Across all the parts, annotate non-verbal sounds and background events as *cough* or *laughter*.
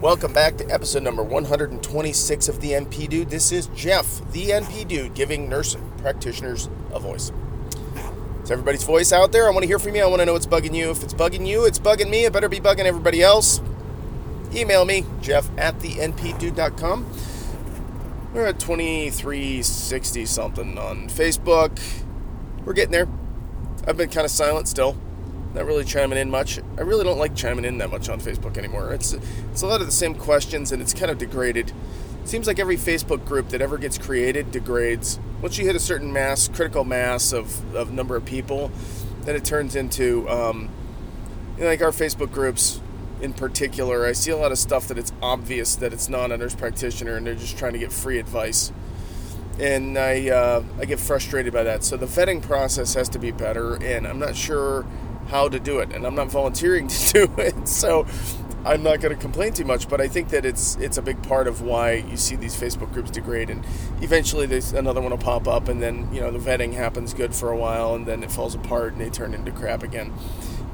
Welcome back to episode number 126 of the NP Dude. This is Jeff, the NP Dude, giving nurse practitioners a voice. It's everybody's voice out there. I want to hear from you. I want to know what's bugging you. If it's bugging you, it's bugging me. It better be bugging everybody else. Email me, jeff at the npdude.com. We're at 2360 something on Facebook. We're getting there. I've been kind of silent still not really chiming in much. I really don't like chiming in that much on Facebook anymore. It's it's a lot of the same questions and it's kind of degraded. It seems like every Facebook group that ever gets created degrades. Once you hit a certain mass, critical mass of, of number of people, then it turns into um, you know, like our Facebook groups in particular. I see a lot of stuff that it's obvious that it's not a nurse practitioner and they're just trying to get free advice and I uh, I get frustrated by that. So the vetting process has to be better, and I'm not sure how to do it, and I'm not volunteering *laughs* to do it, so I'm not going to complain too much. But I think that it's it's a big part of why you see these Facebook groups degrade, and eventually there's another one will pop up, and then you know the vetting happens good for a while, and then it falls apart, and they turn into crap again.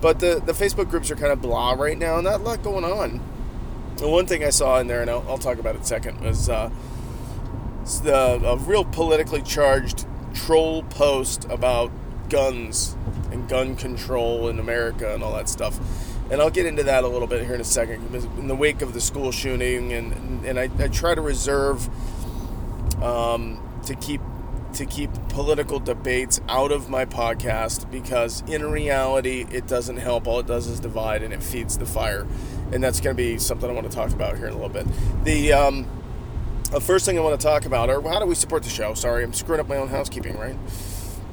But the the Facebook groups are kind of blah right now, not a lot going on. The one thing I saw in there, and I'll, I'll talk about it second, was uh, the a real politically charged troll post about guns gun control in America and all that stuff. And I'll get into that a little bit here in a second. In the wake of the school shooting, and and I, I try to reserve um, to keep to keep political debates out of my podcast because in reality it doesn't help. All it does is divide and it feeds the fire, and that's going to be something I want to talk about here in a little bit. The um, the first thing I want to talk about, or how do we support the show? Sorry, I'm screwing up my own housekeeping, right?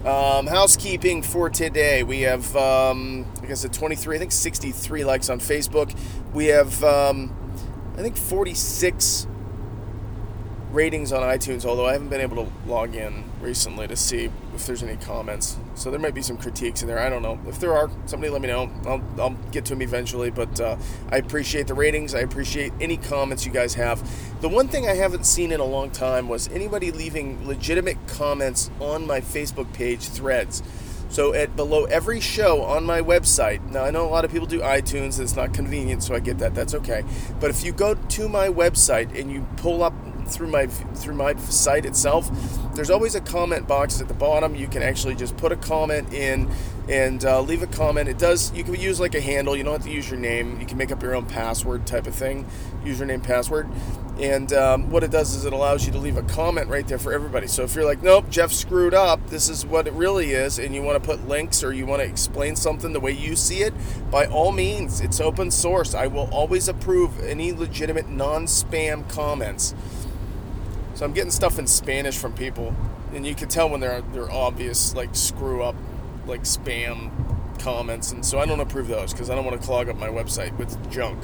Um, housekeeping for today. We have, um, I said, 23, I think 63 likes on Facebook. We have, um, I think, 46 ratings on iTunes, although I haven't been able to log in recently to see if there's any comments. So there might be some critiques in there. I don't know. If there are, somebody let me know. I'll, I'll get to them eventually. But uh, I appreciate the ratings. I appreciate any comments you guys have. The one thing I haven't seen in a long time was anybody leaving legitimate comments on my Facebook page threads. So at below every show on my website, now I know a lot of people do iTunes it's not convenient, so I get that. That's okay. But if you go to my website and you pull up through my through my site itself, there's always a comment box at the bottom. You can actually just put a comment in and uh, leave a comment. It does. You can use like a handle. You don't have to use your name. You can make up your own password type of thing, username password. And um, what it does is it allows you to leave a comment right there for everybody. So if you're like, nope, Jeff screwed up. This is what it really is, and you want to put links or you want to explain something the way you see it, by all means, it's open source. I will always approve any legitimate non-spam comments. So I'm getting stuff in Spanish from people, and you can tell when they're they're obvious like screw up, like spam comments, and so I don't approve those because I don't want to clog up my website with junk.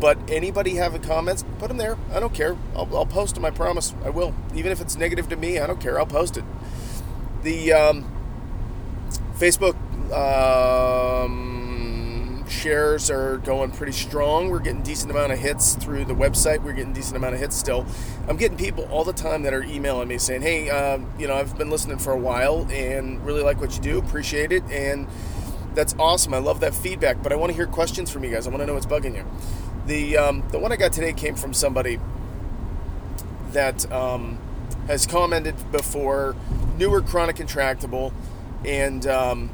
But anybody having comments, put them there. I don't care. I'll, I'll post them. I promise. I will. Even if it's negative to me, I don't care. I'll post it. The um, Facebook. Um, shares are going pretty strong. We're getting decent amount of hits through the website. We're getting decent amount of hits still. I'm getting people all the time that are emailing me saying, "Hey, um, you know, I've been listening for a while and really like what you do. Appreciate it." And that's awesome. I love that feedback. But I want to hear questions from you guys. I want to know what's bugging you. The um, the one I got today came from somebody that um, has commented before, newer chronic intractable, and um,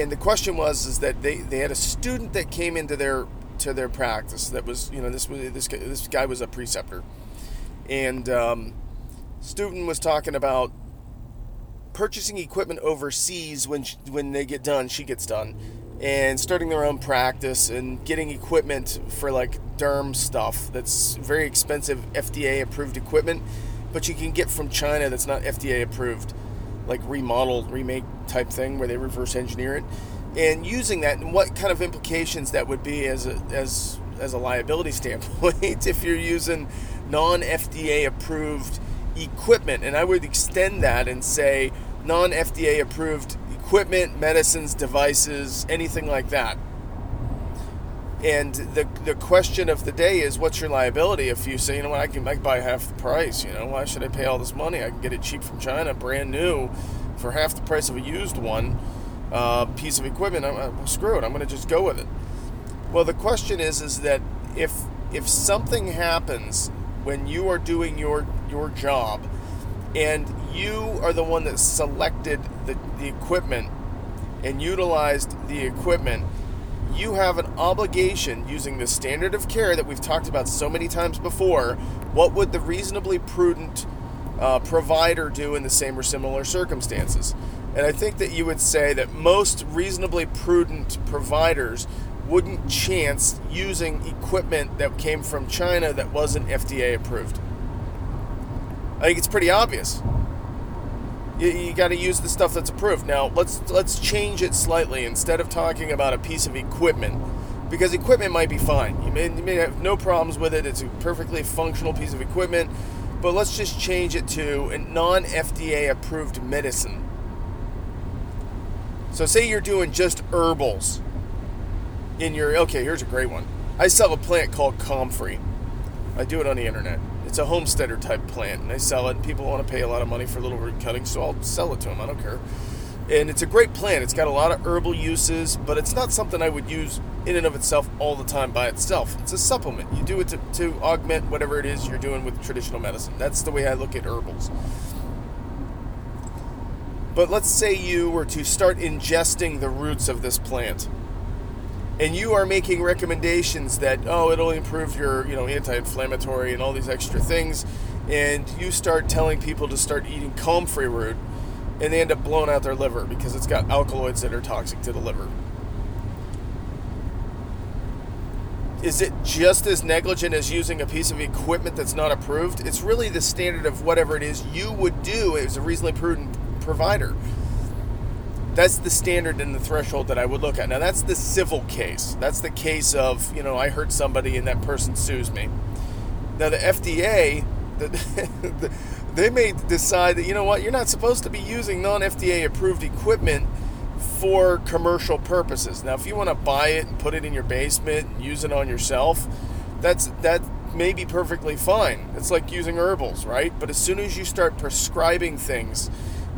and the question was is that they, they had a student that came into their to their practice that was you know this was this guy, this guy was a preceptor. And um, student was talking about purchasing equipment overseas when she, when they get done she gets done and starting their own practice and getting equipment for like derm stuff that's very expensive FDA approved equipment but you can get from China that's not FDA approved like remodel remake type thing where they reverse engineer it and using that and what kind of implications that would be as a as as a liability *laughs* standpoint if you're using non-FDA approved equipment and I would extend that and say non-FDA approved equipment, medicines, devices, anything like that. And the the question of the day is, what's your liability if you say, you know what, I can, I buy half the price. You know, why should I pay all this money? I can get it cheap from China, brand new, for half the price of a used one uh, piece of equipment. I'm, I'm screw it. I'm going to just go with it. Well, the question is, is that if if something happens when you are doing your your job and you are the one that selected the, the equipment and utilized the equipment, you have an obligation using the standard of care that we've talked about so many times before. What would the reasonably prudent uh, provider do in the same or similar circumstances? And I think that you would say that most reasonably prudent providers wouldn't chance using equipment that came from China that wasn't FDA approved. I think it's pretty obvious. You, you got to use the stuff that's approved. Now let's let's change it slightly. Instead of talking about a piece of equipment, because equipment might be fine. You may, you may have no problems with it. It's a perfectly functional piece of equipment. But let's just change it to a non FDA approved medicine. So say you're doing just herbals in your okay, here's a great one. I sell a plant called Comfrey. I do it on the internet. It's a homesteader type plant, and they sell it. And people want to pay a lot of money for little root cuttings, so I'll sell it to them. I don't care. And it's a great plant. It's got a lot of herbal uses, but it's not something I would use in and of itself all the time by itself. It's a supplement. You do it to, to augment whatever it is you're doing with traditional medicine. That's the way I look at herbals. But let's say you were to start ingesting the roots of this plant and you are making recommendations that oh it'll improve your you know anti-inflammatory and all these extra things. And you start telling people to start eating comfrey root and they end up blowing out their liver because it's got alkaloids that are toxic to the liver. Is it just as negligent as using a piece of equipment that's not approved? It's really the standard of whatever it is you would do as a reasonably prudent provider that's the standard and the threshold that I would look at. Now that's the civil case. That's the case of, you know, I hurt somebody and that person sues me. Now the FDA, *laughs* the, they may decide that, you know what, you're not supposed to be using non-FDA approved equipment for commercial purposes. Now if you want to buy it and put it in your basement and use it on yourself, that's that may be perfectly fine. It's like using herbals, right? But as soon as you start prescribing things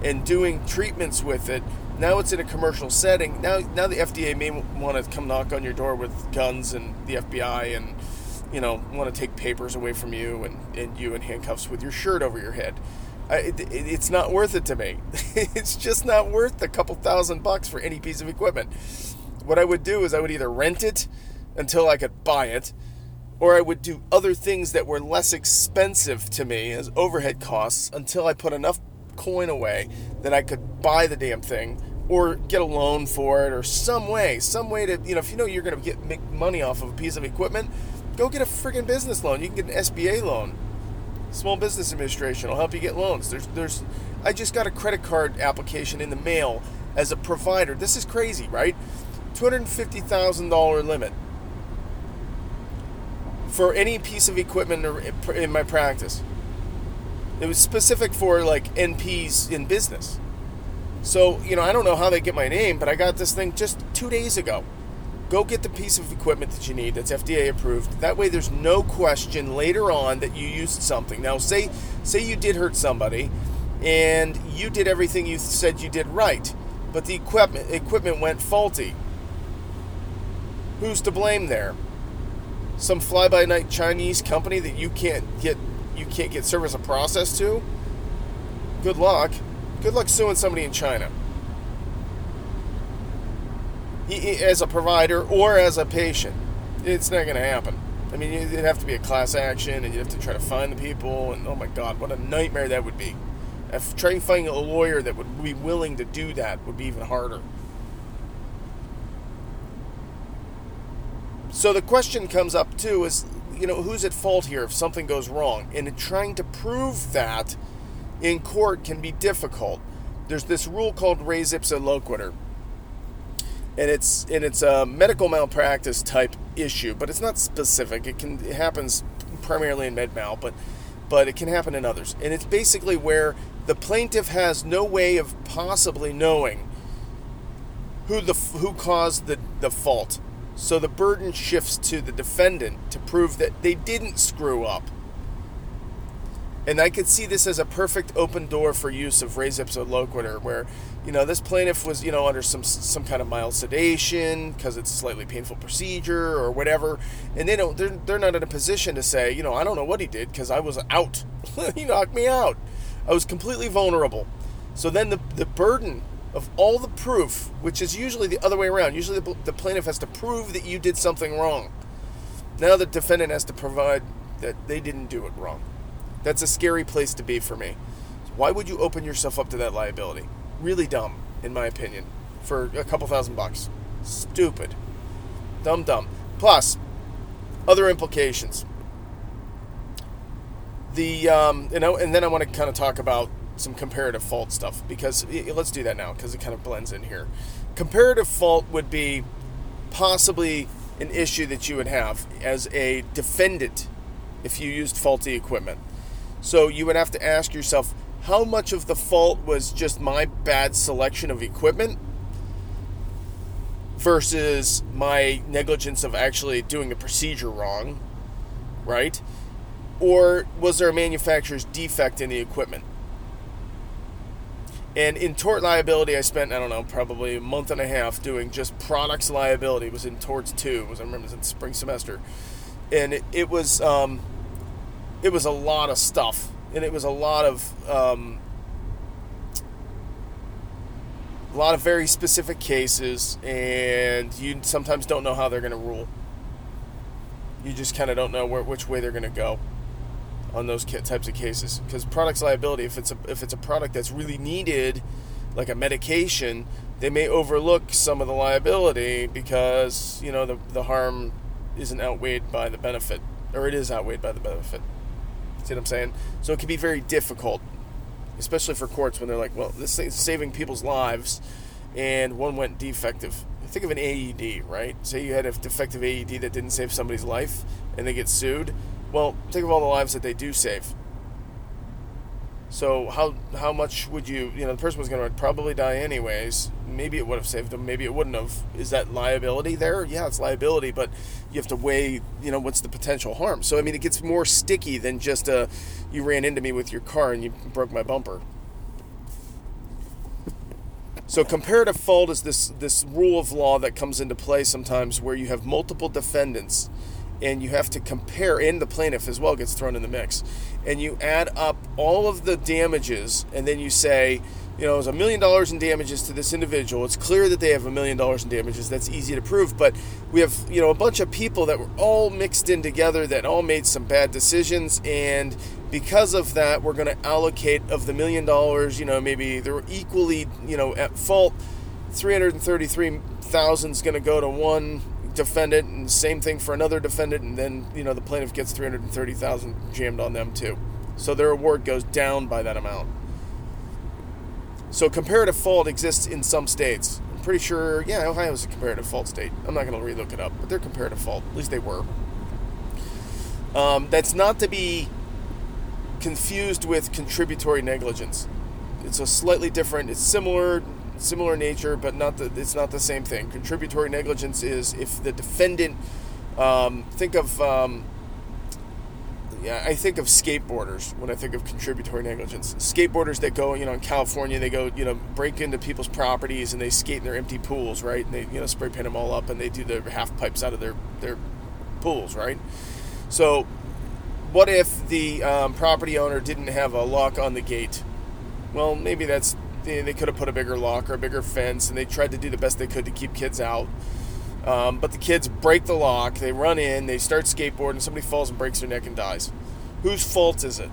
and doing treatments with it, now it's in a commercial setting. Now, now the FDA may want to come knock on your door with guns and the FBI and, you know, want to take papers away from you and, and you in handcuffs with your shirt over your head. I, it, it, it's not worth it to me. *laughs* it's just not worth a couple thousand bucks for any piece of equipment. What I would do is I would either rent it until I could buy it, or I would do other things that were less expensive to me as overhead costs until I put enough coin away that I could buy the damn thing or get a loan for it or some way, some way to, you know, if you know you're going to get make money off of a piece of equipment, go get a freaking business loan. You can get an SBA loan. Small Business Administration will help you get loans. There's there's I just got a credit card application in the mail as a provider. This is crazy, right? $250,000 limit for any piece of equipment in my practice. It was specific for like NPs in business. So, you know, I don't know how they get my name, but I got this thing just two days ago. Go get the piece of equipment that you need that's FDA approved. That way there's no question later on that you used something. Now say say you did hurt somebody and you did everything you said you did right, but the equipment equipment went faulty. Who's to blame there? Some fly by night Chinese company that you can't get you can't get service of process to? Good luck. Good luck suing somebody in China. As a provider or as a patient, it's not going to happen. I mean, it'd have to be a class action, and you'd have to try to find the people, and oh my God, what a nightmare that would be. If trying to find a lawyer that would be willing to do that would be even harder. So the question comes up too is you know, who's at fault here if something goes wrong? And trying to prove that in court can be difficult. There's this rule called res ipsa loquitur. And it's and it's a medical malpractice type issue, but it's not specific. It can it happens primarily in med mal, but but it can happen in others. And it's basically where the plaintiff has no way of possibly knowing who the who caused the, the fault so the burden shifts to the defendant to prove that they didn't screw up. And I could see this as a perfect open door for use of res ipsa loquitur, where, you know, this plaintiff was, you know, under some some kind of mild sedation because it's a slightly painful procedure or whatever, and they don't, they're, they're not in a position to say, you know, I don't know what he did because I was out, *laughs* he knocked me out, I was completely vulnerable. So then the the burden of all the proof, which is usually the other way around, usually the, the plaintiff has to prove that you did something wrong. Now the defendant has to provide that they didn't do it wrong. That's a scary place to be for me. Why would you open yourself up to that liability? Really dumb, in my opinion, for a couple thousand bucks. Stupid. Dumb, dumb. Plus, other implications. The um, you know, and then I want to kind of talk about some comparative fault stuff because let's do that now because it kind of blends in here. Comparative fault would be possibly an issue that you would have as a defendant if you used faulty equipment. So you would have to ask yourself how much of the fault was just my bad selection of equipment versus my negligence of actually doing a procedure wrong, right? Or was there a manufacturer's defect in the equipment? And in tort liability, I spent, I don't know, probably a month and a half doing just products liability. It was in torts two. It was, I remember it was in spring semester. And it, it was, um, it was a lot of stuff, and it was a lot of um, a lot of very specific cases, and you sometimes don't know how they're going to rule. You just kind of don't know where, which way they're going to go on those types of cases because products liability if it's a if it's a product that's really needed like a medication they may overlook some of the liability because you know the, the harm isn't outweighed by the benefit or it is outweighed by the benefit See what I'm saying? So it can be very difficult, especially for courts when they're like, well, this thing's saving people's lives, and one went defective. Think of an AED, right? Say you had a defective AED that didn't save somebody's life, and they get sued. Well, think of all the lives that they do save. So how how much would you you know the person was going to probably die anyways. Maybe it would have saved them. Maybe it wouldn't have. Is that liability there? Yeah, it's liability, but you have to weigh you know what's the potential harm. So I mean, it gets more sticky than just a you ran into me with your car and you broke my bumper. So comparative fault is this this rule of law that comes into play sometimes where you have multiple defendants and you have to compare and the plaintiff as well gets thrown in the mix and you add up all of the damages and then you say you know, there's a million dollars in damages to this individual. It's clear that they have a million dollars in damages. That's easy to prove. But we have, you know, a bunch of people that were all mixed in together that all made some bad decisions. And because of that, we're going to allocate of the million dollars, you know, maybe they're equally, you know, at fault. 333,000 is going to go to one defendant and same thing for another defendant and then you know the plaintiff gets 330,000 jammed on them too. So their award goes down by that amount. So comparative fault exists in some states. I'm pretty sure yeah Ohio is a comparative fault state. I'm not going to relook it up but they're comparative fault. At least they were. Um, that's not to be confused with contributory negligence. It's a slightly different it's similar similar nature, but not the, it's not the same thing. Contributory negligence is if the defendant, um, think of, um, yeah, I think of skateboarders when I think of contributory negligence. Skateboarders that go, you know, in California, they go, you know, break into people's properties and they skate in their empty pools, right? And they, you know, spray paint them all up and they do their half pipes out of their, their pools, right? So, what if the um, property owner didn't have a lock on the gate? Well, maybe that's they, they could have put a bigger lock or a bigger fence, and they tried to do the best they could to keep kids out. Um, but the kids break the lock, they run in, they start skateboarding, somebody falls and breaks their neck and dies. Whose fault is it?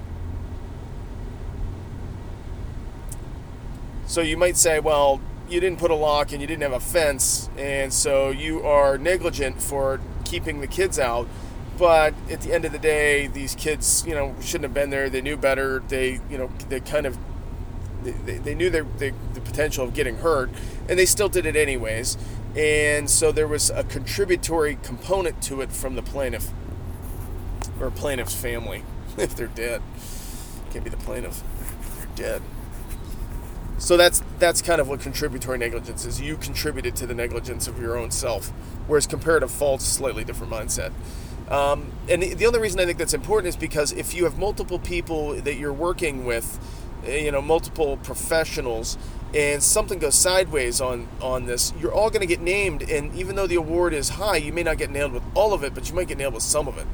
So you might say, well, you didn't put a lock and you didn't have a fence, and so you are negligent for keeping the kids out. But at the end of the day, these kids, you know, shouldn't have been there. They knew better. They, you know, they kind of they, they knew their, the potential of getting hurt, and they still did it anyways. And so there was a contributory component to it from the plaintiff or plaintiff's family, *laughs* if they're dead. Can't be the plaintiff. They're dead. So that's that's kind of what contributory negligence is. You contributed to the negligence of your own self, whereas comparative fault is slightly different mindset. Um, and the only reason I think that's important is because if you have multiple people that you're working with, you know, multiple professionals, and something goes sideways on on this, you're all going to get named. And even though the award is high, you may not get nailed with all of it, but you might get nailed with some of it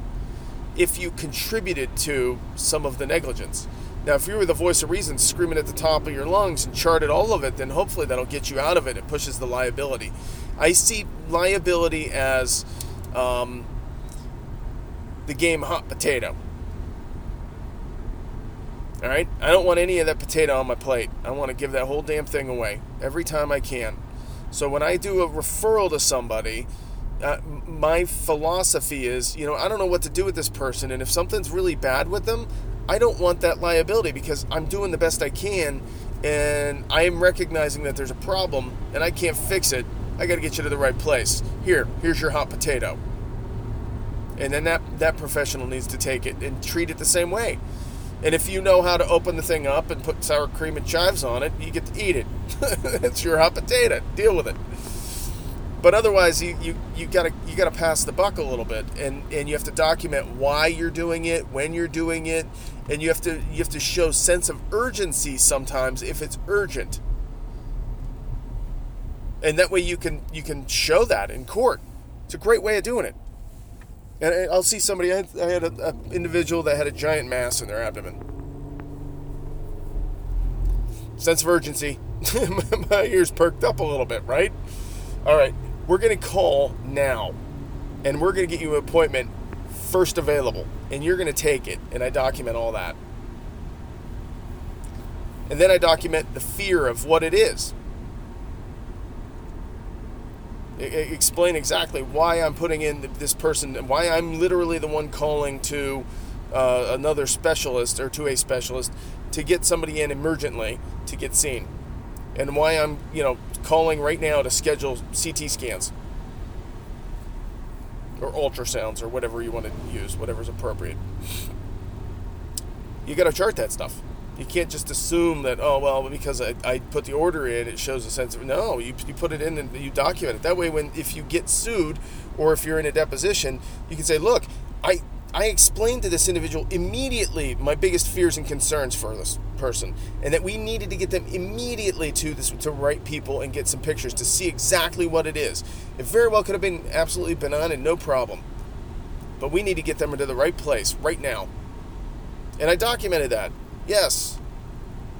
if you contributed to some of the negligence. Now, if you were the voice of reason screaming at the top of your lungs and charted all of it, then hopefully that'll get you out of it. It pushes the liability. I see liability as um, the game hot potato. All right? I don't want any of that potato on my plate. I want to give that whole damn thing away every time I can. So when I do a referral to somebody, uh, my philosophy is, you know, I don't know what to do with this person, and if something's really bad with them, I don't want that liability because I'm doing the best I can, and I am recognizing that there's a problem, and I can't fix it. I got to get you to the right place. Here, here's your hot potato. And then that, that professional needs to take it and treat it the same way. And if you know how to open the thing up and put sour cream and chives on it, you get to eat it. *laughs* it's your hot potato. Deal with it. But otherwise, you, you, you gotta you gotta pass the buck a little bit, and, and you have to document why you're doing it, when you're doing it, and you have to you have to show sense of urgency sometimes if it's urgent. And that way you can you can show that in court. It's a great way of doing it. And I'll see somebody. I had, I had an individual that had a giant mass in their abdomen. Sense of urgency. *laughs* My ears perked up a little bit, right? All right, we're going to call now, and we're going to get you an appointment first available, and you're going to take it. And I document all that. And then I document the fear of what it is. Explain exactly why I'm putting in this person why I'm literally the one calling to uh, another specialist or to a specialist to get somebody in emergently to get seen, and why I'm you know calling right now to schedule CT scans or ultrasounds or whatever you want to use, whatever's appropriate. You got to chart that stuff. You can't just assume that, oh, well, because I, I put the order in, it shows a sense of, no, you, you put it in and you document it. That way, when if you get sued or if you're in a deposition, you can say, look, I, I explained to this individual immediately my biggest fears and concerns for this person, and that we needed to get them immediately to this to right people and get some pictures to see exactly what it is. It very well could have been absolutely benign and no problem, but we need to get them into the right place right now. And I documented that. Yes.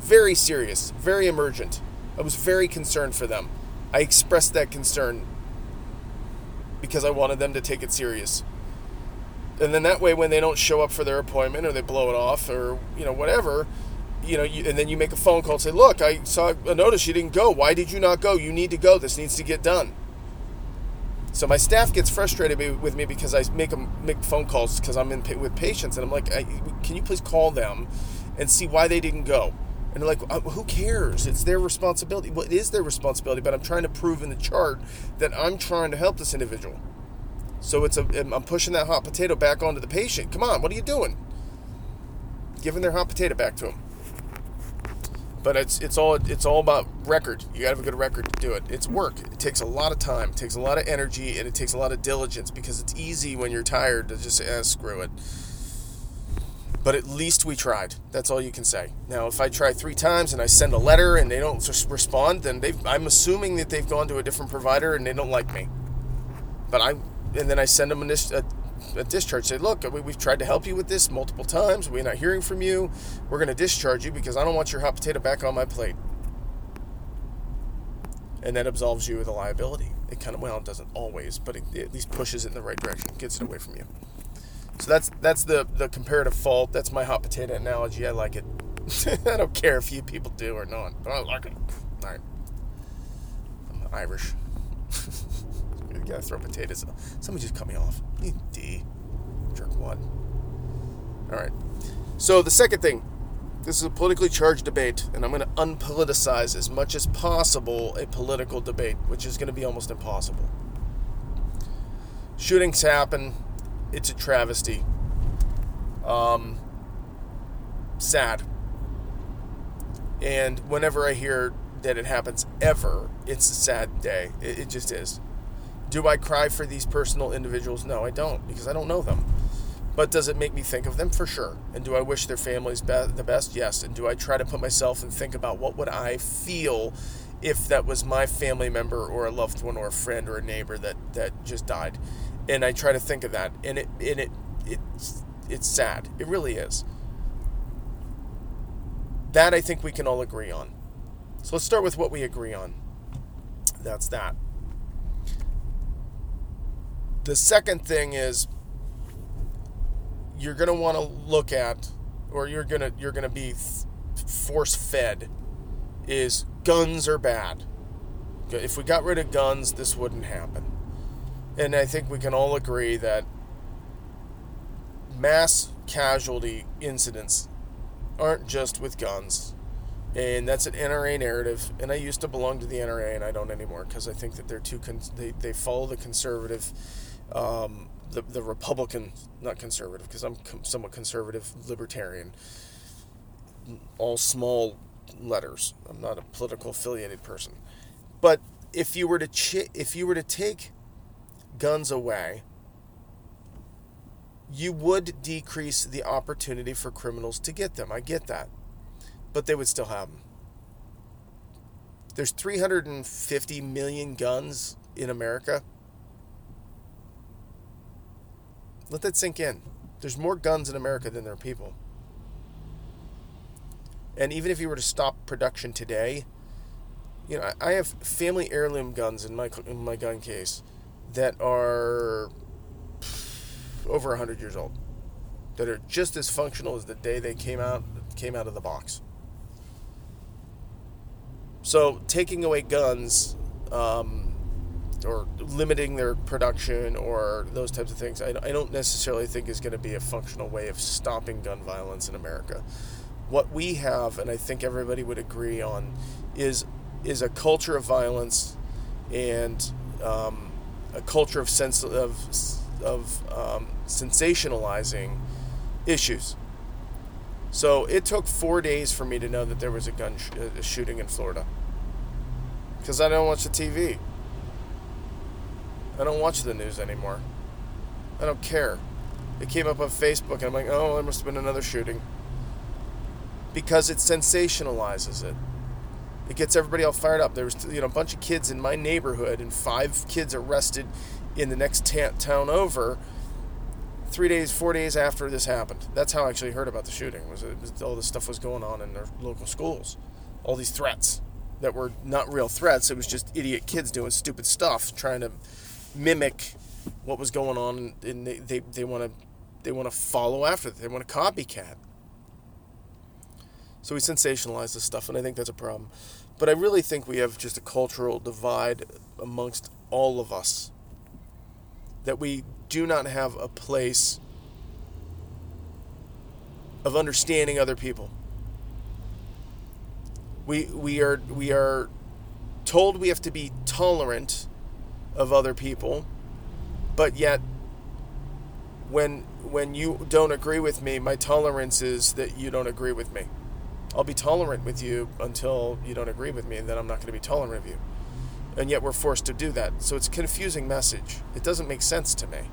Very serious, very emergent. I was very concerned for them. I expressed that concern because I wanted them to take it serious. And then that way, when they don't show up for their appointment or they blow it off or, you know, whatever, you know, you, and then you make a phone call and say, look, I saw a notice you didn't go. Why did you not go? You need to go. This needs to get done. So my staff gets frustrated with me because I make them make phone calls because I'm in with patients and I'm like, can you please call them and see why they didn't go. And they're like, uh, who cares? It's their responsibility. Well, it is their responsibility, but I'm trying to prove in the chart that I'm trying to help this individual. So it's a, I'm pushing that hot potato back onto the patient. Come on, what are you doing? Giving their hot potato back to them. But it's it's all it's all about record. You gotta have a good record to do it. It's work. It takes a lot of time. It takes a lot of energy, and it takes a lot of diligence because it's easy when you're tired to just eh, screw it but at least we tried. That's all you can say. Now, if I try three times and I send a letter and they don't respond, then I'm assuming that they've gone to a different provider and they don't like me. But I, and then I send them a, a, a discharge. Say, look, we, we've tried to help you with this multiple times. We're not hearing from you. We're going to discharge you because I don't want your hot potato back on my plate. And that absolves you of the liability. It kind of well, it doesn't always, but it, it at least pushes it in the right direction, gets it away from you. So that's that's the the comparative fault. That's my hot potato analogy. I like it. *laughs* I don't care if you people do or not, but I like it. All right. I'm Irish. *laughs* you gotta throw potatoes. Somebody just cut me off. D. Jerk one. All right. So the second thing, this is a politically charged debate, and I'm going to unpoliticize as much as possible a political debate, which is going to be almost impossible. Shootings happen it's a travesty. Um, sad. And whenever I hear that it happens ever, it's a sad day. It, it just is. Do I cry for these personal individuals? No, I don't, because I don't know them. But does it make me think of them? For sure. And do I wish their families be- the best? Yes. And do I try to put myself and think about what would I feel if that was my family member or a loved one or a friend or a neighbor that, that just died? And I try to think of that. And it and it it's it's sad. It really is. That I think we can all agree on. So let's start with what we agree on. That's that. The second thing is you're going to want to look at or you're going to you're going to be force fed is guns are bad. If we got rid of guns, this wouldn't happen. And I think we can all agree that mass casualty incidents aren't just with guns. And that's an NRA narrative. And I used to belong to the NRA, and I don't anymore because I think that they're too con- they they follow the conservative, um, the the Republican, not conservative because I'm com- somewhat conservative libertarian. All small letters. I'm not a political affiliated person, but if you were to ch- if you were to take guns away, you would decrease the opportunity for criminals to get them. I get that. But they would still have them. There's 350 million guns in America. Let that sink in. There's more guns in America than there are people. And even if you were to stop production today, you know, I have family heirloom guns in my in my gun case that are over 100 years old that are just as functional as the day they came out came out of the box. So taking away guns um, or limiting their production or those types of things, I, I don't necessarily think is going to be a functional way of stopping gun violence in America. What we have, and I think everybody would agree on, is is a culture of violence and um, a culture of sense of of um, sensationalizing issues. So it took four days for me to know that there was a gun sh- a shooting in Florida. Because I don't watch the TV. I don't watch the news anymore. I don't care. It came up on Facebook, and I'm like, oh, there must have been another shooting. Because it sensationalizes it. It gets everybody all fired up. There was, you know, a bunch of kids in my neighborhood, and five kids arrested in the next town over three days, four days after this happened. That's how I actually heard about the shooting. Was, it, was all this stuff was going on in their local schools, all these threats that were not real threats. It was just idiot kids doing stupid stuff, trying to mimic what was going on, and they they, they want to they want to follow after. They want to copycat. So we sensationalize this stuff, and I think that's a problem. But I really think we have just a cultural divide amongst all of us that we do not have a place of understanding other people. We we are we are told we have to be tolerant of other people, but yet when when you don't agree with me, my tolerance is that you don't agree with me. I'll be tolerant with you until you don't agree with me, and then I'm not going to be tolerant of you. And yet we're forced to do that. So it's a confusing message. It doesn't make sense to me.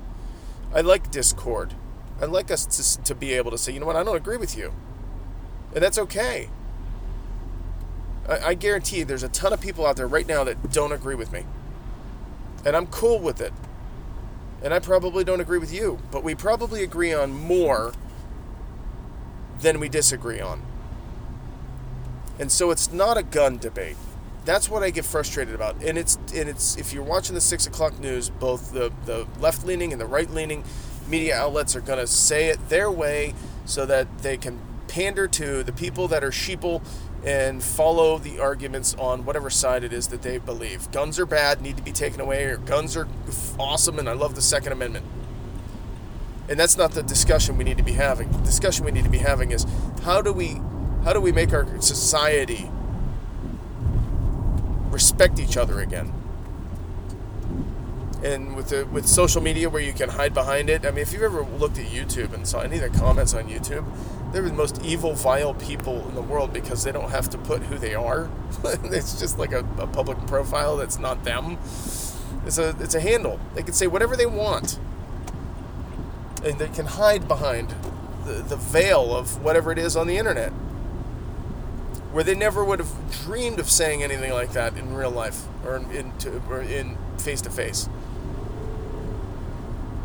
I like discord. I like us to, to be able to say, you know what, I don't agree with you. And that's okay. I, I guarantee you there's a ton of people out there right now that don't agree with me. And I'm cool with it. And I probably don't agree with you, but we probably agree on more than we disagree on. And so it's not a gun debate. That's what I get frustrated about. And it's and it's if you're watching the six o'clock news, both the, the left leaning and the right leaning media outlets are gonna say it their way so that they can pander to the people that are sheeple and follow the arguments on whatever side it is that they believe. Guns are bad, need to be taken away, or guns are awesome, and I love the Second Amendment. And that's not the discussion we need to be having. The discussion we need to be having is how do we how do we make our society respect each other again? And with the with social media where you can hide behind it, I mean, if you've ever looked at YouTube and saw any of the comments on YouTube, they're the most evil, vile people in the world because they don't have to put who they are. *laughs* it's just like a, a public profile that's not them. It's a it's a handle. They can say whatever they want, and they can hide behind the, the veil of whatever it is on the internet, where they never would have dreamed of saying anything like that in real life or in to, or in face to face.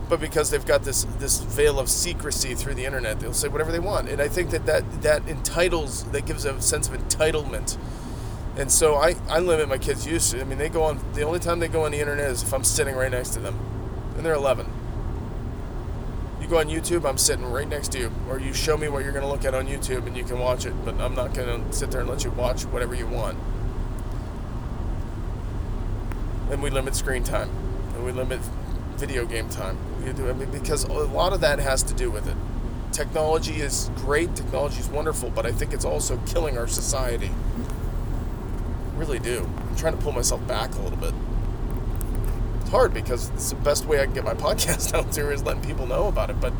But because they've got this this veil of secrecy through the internet, they'll say whatever they want, and I think that that, that entitles that gives a sense of entitlement and so I, I limit my kids' use. I mean, they go on, the only time they go on the internet is if I'm sitting right next to them. And they're 11. You go on YouTube, I'm sitting right next to you. Or you show me what you're going to look at on YouTube and you can watch it. But I'm not going to sit there and let you watch whatever you want. And we limit screen time. And we limit video game time. Do, I mean, because a lot of that has to do with it. Technology is great, technology is wonderful, but I think it's also killing our society really do. I'm trying to pull myself back a little bit. Hard because it's the best way I can get my *laughs* podcast out there is letting people know about it. But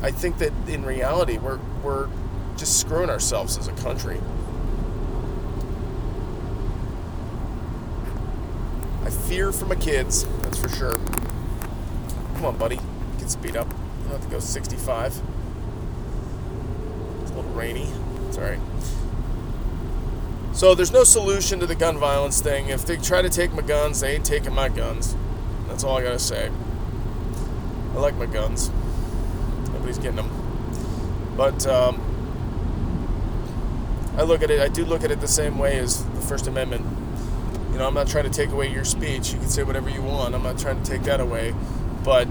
I think that in reality, we're we're just screwing ourselves as a country. I fear for my kids, that's for sure. Come on, buddy, get speed up. You have to go 65. It's a little rainy. It's all right. So there's no solution to the gun violence thing. If they try to take my guns, they ain't taking my guns. That's all I gotta say. I like my guns. Nobody's getting them. But um, I look at it. I do look at it the same way as the First Amendment. You know, I'm not trying to take away your speech. You can say whatever you want. I'm not trying to take that away. But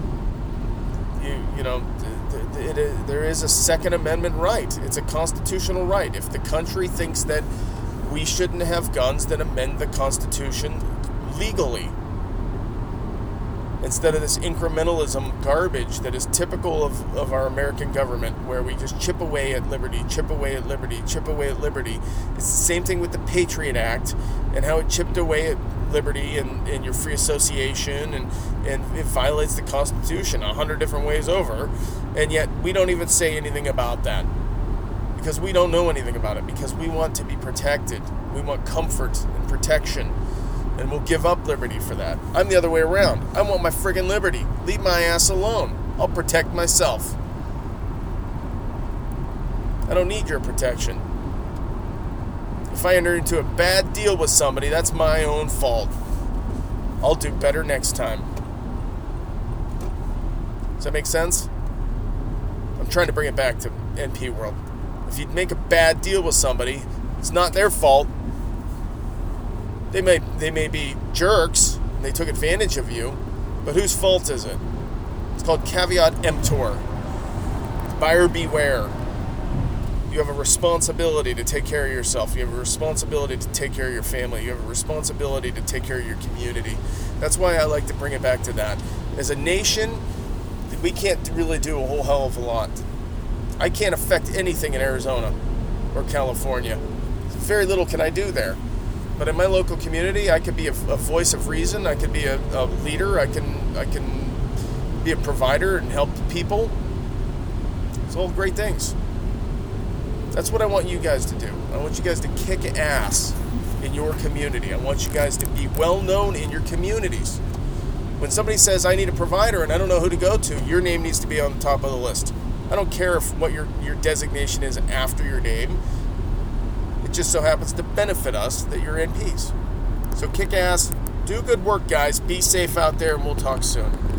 you, you know, it, it, there is a Second Amendment right. It's a constitutional right. If the country thinks that we shouldn't have guns that amend the Constitution legally. Instead of this incrementalism garbage that is typical of, of our American government, where we just chip away at liberty, chip away at liberty, chip away at liberty. It's the same thing with the Patriot Act and how it chipped away at liberty and, and your free association and, and it violates the Constitution a hundred different ways over. And yet we don't even say anything about that because we don't know anything about it, because we want to be protected. We want comfort and protection, and we'll give up liberty for that. I'm the other way around. I want my friggin' liberty. Leave my ass alone. I'll protect myself. I don't need your protection. If I enter into a bad deal with somebody, that's my own fault. I'll do better next time. Does that make sense? I'm trying to bring it back to NP world. If you make a bad deal with somebody, it's not their fault. They may they may be jerks and they took advantage of you, but whose fault is it? It's called caveat emptor. Buyer beware. You have a responsibility to take care of yourself. You have a responsibility to take care of your family. You have a responsibility to take care of your community. That's why I like to bring it back to that. As a nation, we can't really do a whole hell of a lot I can't affect anything in Arizona or California. Very little can I do there. But in my local community, I could be a, a voice of reason. I could be a, a, leader. I can I can be a provider and help people. It's all great things. That's what I want you guys to do. I want you guys to kick ass in your community. I want you guys to be well known in your communities. When somebody says I need a provider and I don't know who to go to, your name needs to be on the top of the list. I don't care if what your, your designation is after your name. It just so happens to benefit us that you're NPs. So kick ass, do good work, guys. Be safe out there, and we'll talk soon.